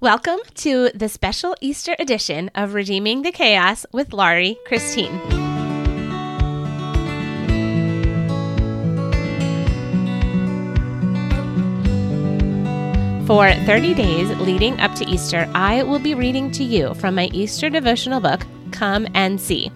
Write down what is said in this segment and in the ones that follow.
Welcome to the special Easter edition of Redeeming the Chaos with Laurie Christine. For 30 days leading up to Easter, I will be reading to you from my Easter devotional book, Come and See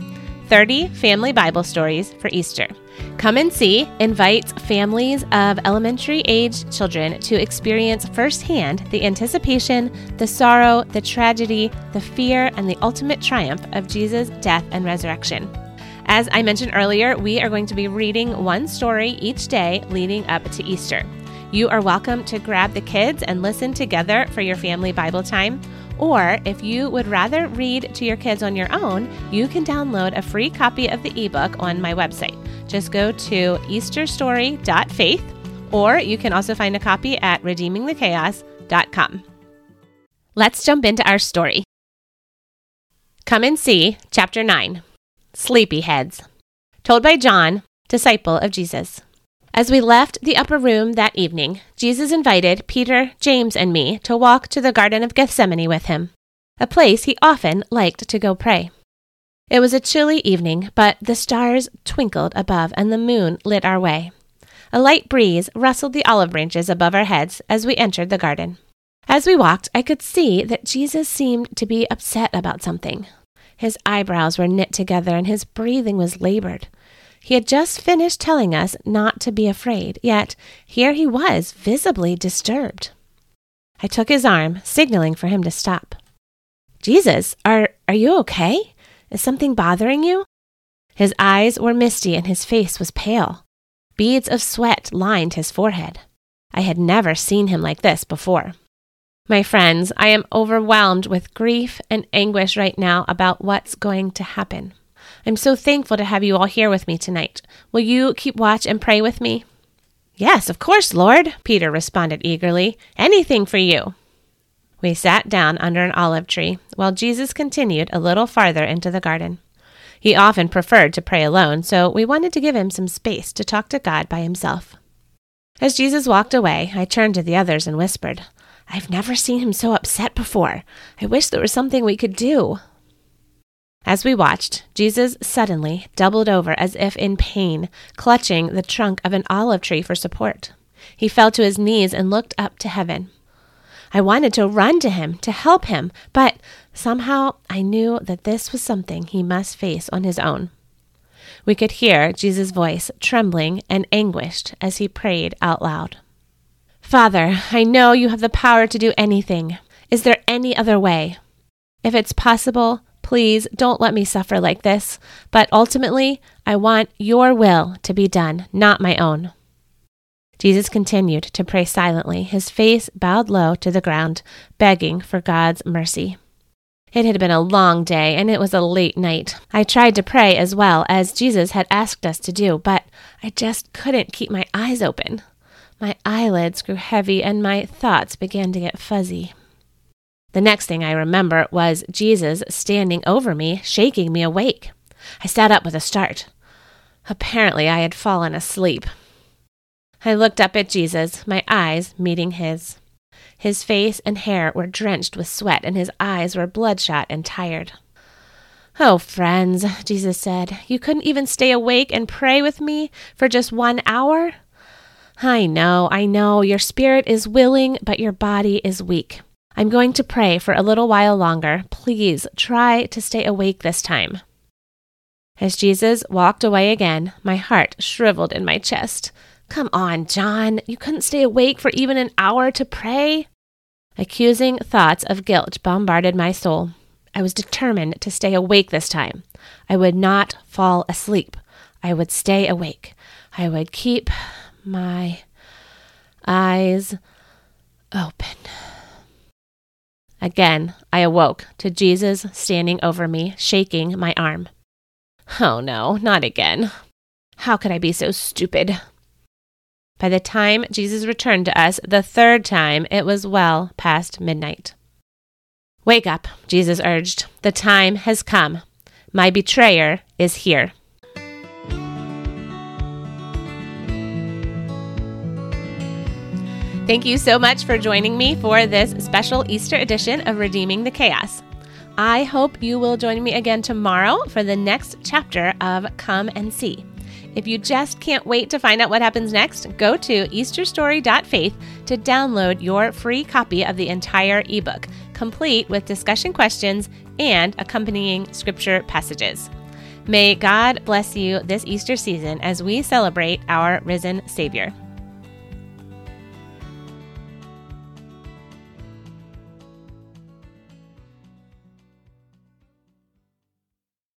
30 Family Bible Stories for Easter. Come and See invites families of elementary aged children to experience firsthand the anticipation, the sorrow, the tragedy, the fear, and the ultimate triumph of Jesus' death and resurrection. As I mentioned earlier, we are going to be reading one story each day leading up to Easter. You are welcome to grab the kids and listen together for your family Bible time or if you would rather read to your kids on your own, you can download a free copy of the ebook on my website. Just go to easterstory.faith, or you can also find a copy at redeemingthechaos.com. Let's jump into our story. Come and see, Chapter 9 Sleepyheads. Told by John, disciple of Jesus. As we left the upper room that evening, Jesus invited Peter, James, and me to walk to the Garden of Gethsemane with him, a place he often liked to go pray. It was a chilly evening, but the stars twinkled above and the moon lit our way. A light breeze rustled the olive branches above our heads as we entered the garden. As we walked, I could see that Jesus seemed to be upset about something. His eyebrows were knit together and his breathing was labored. He had just finished telling us not to be afraid, yet here he was, visibly disturbed. I took his arm, signaling for him to stop. Jesus, are, are you okay? Is something bothering you? His eyes were misty and his face was pale. Beads of sweat lined his forehead. I had never seen him like this before. My friends, I am overwhelmed with grief and anguish right now about what's going to happen. I'm so thankful to have you all here with me tonight. Will you keep watch and pray with me? Yes, of course, Lord, Peter responded eagerly. Anything for you. We sat down under an olive tree while Jesus continued a little farther into the garden. He often preferred to pray alone, so we wanted to give him some space to talk to God by himself. As Jesus walked away, I turned to the others and whispered, I've never seen him so upset before. I wish there was something we could do. As we watched, Jesus suddenly doubled over as if in pain, clutching the trunk of an olive tree for support. He fell to his knees and looked up to heaven. I wanted to run to him to help him, but somehow I knew that this was something he must face on his own. We could hear Jesus' voice trembling and anguished as he prayed out loud. Father, I know you have the power to do anything. Is there any other way? If it's possible, Please don't let me suffer like this, but ultimately, I want your will to be done, not my own. Jesus continued to pray silently, his face bowed low to the ground, begging for God's mercy. It had been a long day, and it was a late night. I tried to pray as well as Jesus had asked us to do, but I just couldn't keep my eyes open. My eyelids grew heavy, and my thoughts began to get fuzzy. The next thing I remember was Jesus standing over me, shaking me awake. I sat up with a start. Apparently, I had fallen asleep. I looked up at Jesus, my eyes meeting his. His face and hair were drenched with sweat, and his eyes were bloodshot and tired. Oh, friends, Jesus said, you couldn't even stay awake and pray with me for just one hour? I know, I know, your spirit is willing, but your body is weak. I'm going to pray for a little while longer. Please try to stay awake this time. As Jesus walked away again, my heart shriveled in my chest. Come on, John. You couldn't stay awake for even an hour to pray? Accusing thoughts of guilt bombarded my soul. I was determined to stay awake this time. I would not fall asleep. I would stay awake. I would keep my eyes open. Again, I awoke to Jesus standing over me, shaking my arm. Oh no, not again. How could I be so stupid? By the time Jesus returned to us the third time, it was well past midnight. Wake up, Jesus urged. The time has come. My betrayer is here. Thank you so much for joining me for this special Easter edition of Redeeming the Chaos. I hope you will join me again tomorrow for the next chapter of Come and See. If you just can't wait to find out what happens next, go to easterstory.faith to download your free copy of the entire ebook, complete with discussion questions and accompanying scripture passages. May God bless you this Easter season as we celebrate our risen Savior.